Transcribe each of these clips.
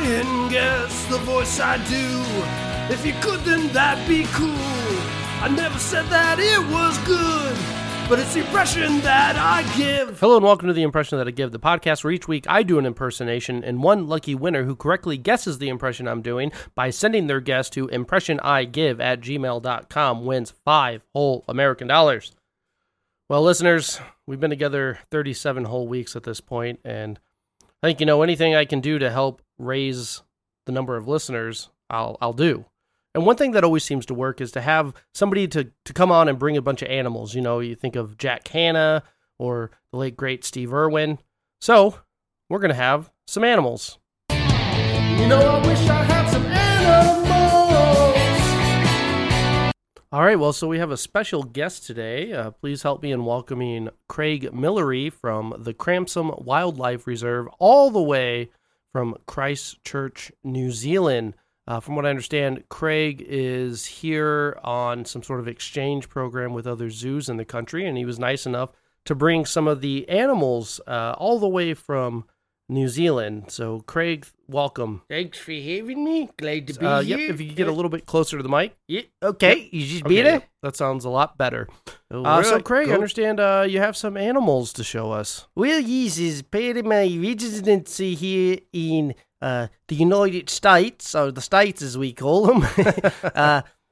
try and guess the voice I do. If you could, then that'd be cool. I never said that it was good, but it's the impression that I give. Hello and welcome to the Impression That I Give, the podcast where each week I do an impersonation and one lucky winner who correctly guesses the impression I'm doing by sending their guess to impressionigive at gmail.com wins five whole American dollars. Well, listeners, we've been together 37 whole weeks at this point, and I think, you know, anything I can do to help raise the number of listeners, I'll, I'll do. And one thing that always seems to work is to have somebody to, to come on and bring a bunch of animals. You know, you think of Jack Hanna or the late great Steve Irwin. So we're to have some animals. You know, I wish I All right, well, so we have a special guest today. Uh, please help me in welcoming Craig Millery from the Cramsome Wildlife Reserve, all the way from Christchurch, New Zealand. Uh, from what I understand, Craig is here on some sort of exchange program with other zoos in the country, and he was nice enough to bring some of the animals uh, all the way from New Zealand. So, Craig, welcome. Thanks for having me. Glad to be Uh, here. yep, if you could get a little bit closer to the mic. Yeah, okay. You just Okay, better. that sounds a lot better. All Uh, so, right, Craig, I understand uh, you have some animals to show us. Well, yes, as part of my residency here in uh, the United States, or the States as we call them,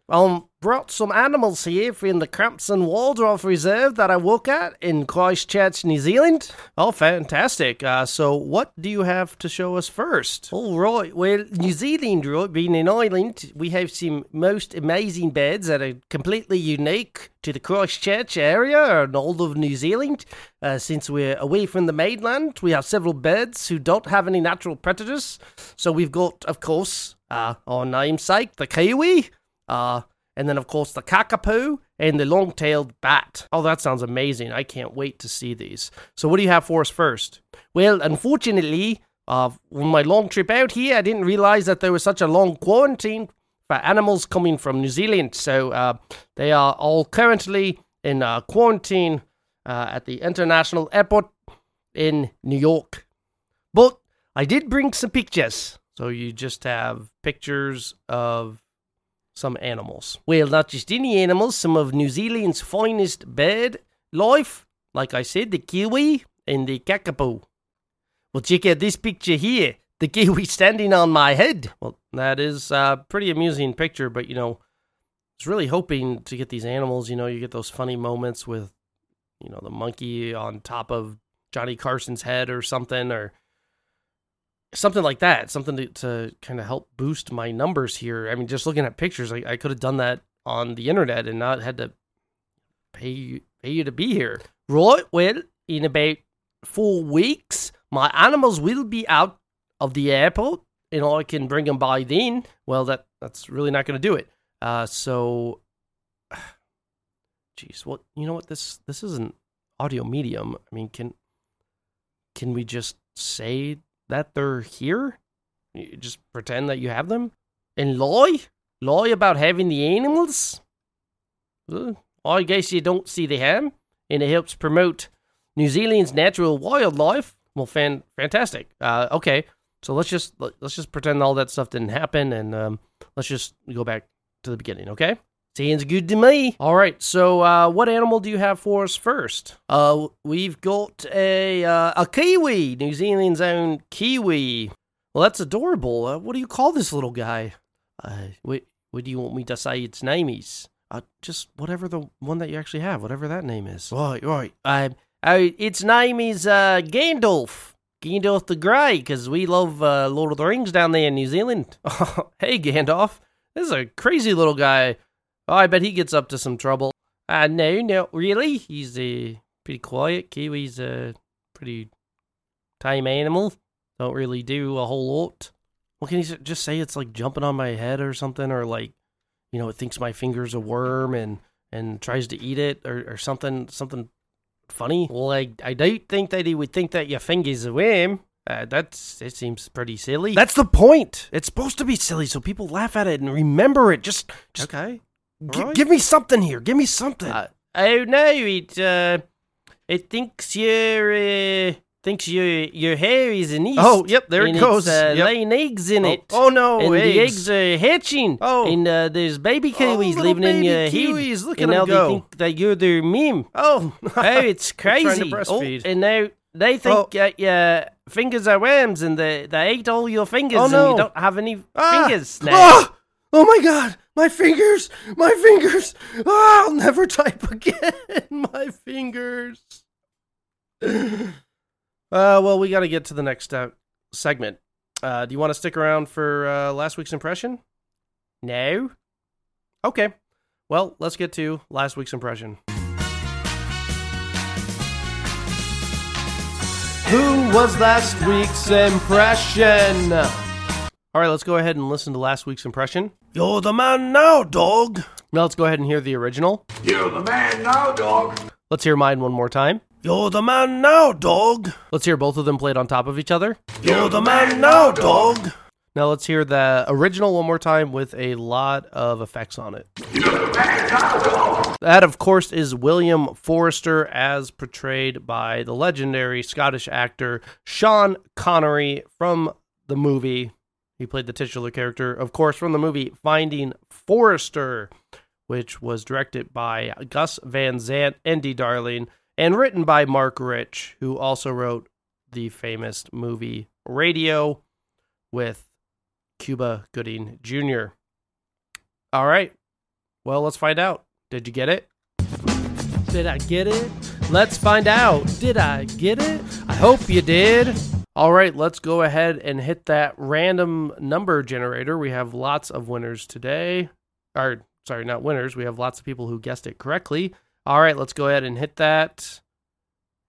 uh, I brought some animals here from the Crampson Waldorf Reserve that I work at in Christchurch, New Zealand. Oh, fantastic. Uh, so, what do you have to show us first? All right. Well, New Zealand, right, being an island, we have some most amazing birds that are completely unique to the Christchurch area and all of New Zealand. Uh, since we're away from the mainland, we have several birds who don't have any natural predators. So we've got, of course, uh, our namesake, the kiwi, uh, and then, of course, the kakapo and the long-tailed bat. Oh, that sounds amazing. I can't wait to see these. So, what do you have for us first? Well, unfortunately, uh, on my long trip out here, I didn't realize that there was such a long quarantine for animals coming from New Zealand. So uh, they are all currently in uh, quarantine uh, at the international airport in New York. But I did bring some pictures. So, you just have pictures of some animals. Well, not just any animals, some of New Zealand's finest bird life. Like I said, the kiwi and the kakapo. Well, check out this picture here. The kiwi standing on my head. Well, that is a pretty amusing picture, but you know, I was really hoping to get these animals. You know, you get those funny moments with, you know, the monkey on top of Johnny Carson's head or something, or something like that. Something to, to kind of help boost my numbers here. I mean, just looking at pictures, I, I could have done that on the internet and not had to pay you, pay you to be here. Right, well, in about four weeks, my animals will be out of the airport and I can bring them by then. Well, that that's really not going to do it. Uh, so, geez, well, you know what this this is an audio medium. I mean, can can we just say that they're here? You just pretend that you have them. And lie? Lie about having the animals? Well, I guess you don't see the harm, and it helps promote New Zealand's natural wildlife. Well, fan fantastic. Uh, okay, so let's just let- let's just pretend all that stuff didn't happen, and um, let's just go back to the beginning. Okay. Sounds good to me. All right. So, uh, what animal do you have for us first? Uh, we've got a uh, a kiwi, New Zealand's own kiwi. Well, that's adorable. Uh, what do you call this little guy? Uh, what, what do you want me to say its name is? Uh, just whatever the one that you actually have, whatever that name is. Right, right. Um, oh, its name is uh, Gandalf. Gandalf the Grey, because we love uh, Lord of the Rings down there in New Zealand. hey, Gandalf. This is a crazy little guy. Oh, I bet he gets up to some trouble. Uh, no, not really. He's uh, pretty quiet. Kiwi's a pretty tame animal. Don't really do a whole lot. Well, can he just say it's like jumping on my head or something, or like, you know, it thinks my finger's a worm and and tries to eat it, or, or something, something funny? Well, I, I don't think that he would think that your finger's a worm. Uh, that's it seems pretty silly. That's the point. It's supposed to be silly, so people laugh at it and remember it. Just, just okay. Gi- Alright. give me something here. Give me something. Uh, oh no, it uh, it thinks you're uh, thinks your your hair is an yeast. Oh, yep, there it goes. Uh, Yep. laying eggs in Oh, it. oh, no, and the eggs. eggs are hatching. Oh. and uh, there's baby Oh, kiwis little living in your kiwis, head. look and at now go. they think that you're their meme. Oh, oh, it's crazy. Oh, and now they think Oh. that your fingers are worms and they, they ate all your fingers Oh, and you don't have any Ah! fingers now. Ah! Oh my god, my fingers, my fingers. Ah, I'll never type again. my fingers. Uh, well, we got to get to the next uh, segment. Uh, do you want to stick around for uh, last week's impression? No. Okay. Well, let's get to last week's impression. Who was last week's impression? All right, let's go ahead and listen to last week's impression. You're the man now, dog. Now let's go ahead and hear the original. You're the man now, dog. Let's hear mine one more time. You're the man now, dog. Let's hear both of them played on top of each other. You're the man now, dog. Now let's hear the original one more time with a lot of effects on it. That, of course, is William Forrester as portrayed by the legendary Scottish actor Sean Connery from the movie. He played the titular character, of course, from the movie Finding Forrester, which was directed by Gus Van Sant, Andy Darling, and written by Mark Rich, who also wrote the famous movie Radio with Cuba Gooding Jr. All right. Well, let's find out. Did you get it? Did I get it? Let's find out. Did I get it? I hope you did. All right, let's go ahead and hit that random number generator. We have lots of winners today. Or, sorry, not winners. We have lots of people who guessed it correctly. All right, let's go ahead and hit that.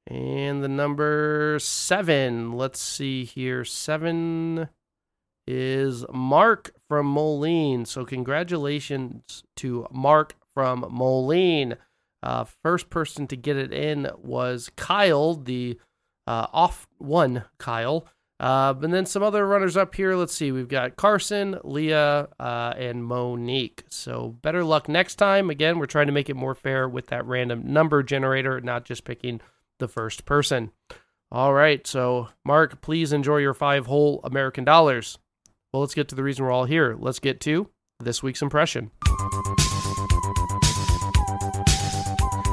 And the number seven. Let's see here. Seven is Mark from Moline. So, congratulations to Mark from Moline. Uh, first person to get it in was Kyle, the uh, off one Kyle. Uh, and then some other runners up here. Let's see. We've got Carson, Leah, uh, and Monique. So better luck next time. Again, we're trying to make it more fair with that random number generator, not just picking the first person. All right. So, Mark, please enjoy your five whole American dollars. Well, let's get to the reason we're all here. Let's get to this week's impression.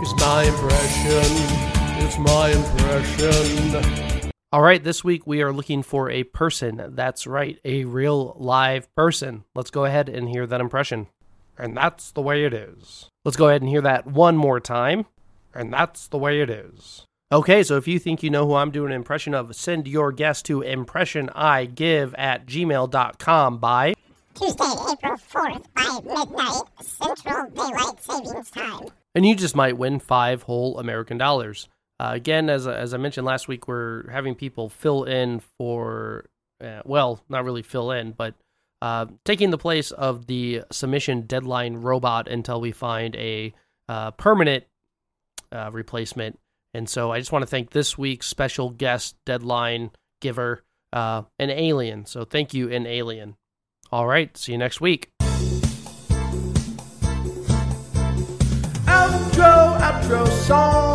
It's my impression. It's my impression. All right, this week we are looking for a person. That's right, a real live person. Let's go ahead and hear that impression. And that's the way it is. Let's go ahead and hear that one more time. And that's the way it is. Okay, so if you think you know who I'm doing an impression of, send your guess to impressionigive at gmail.com by Tuesday, April 4th by midnight Central Daylight Savings Time. and you just might win five whole American dollars. Uh, again, as as I mentioned last week, we're having people fill in for, uh, well, not really fill in, but uh, taking the place of the submission deadline robot until we find a uh, permanent uh, replacement. And so I just want to thank this week's special guest deadline giver, uh, an alien. So thank you, an alien. All right, see you next week. Outro, outro song.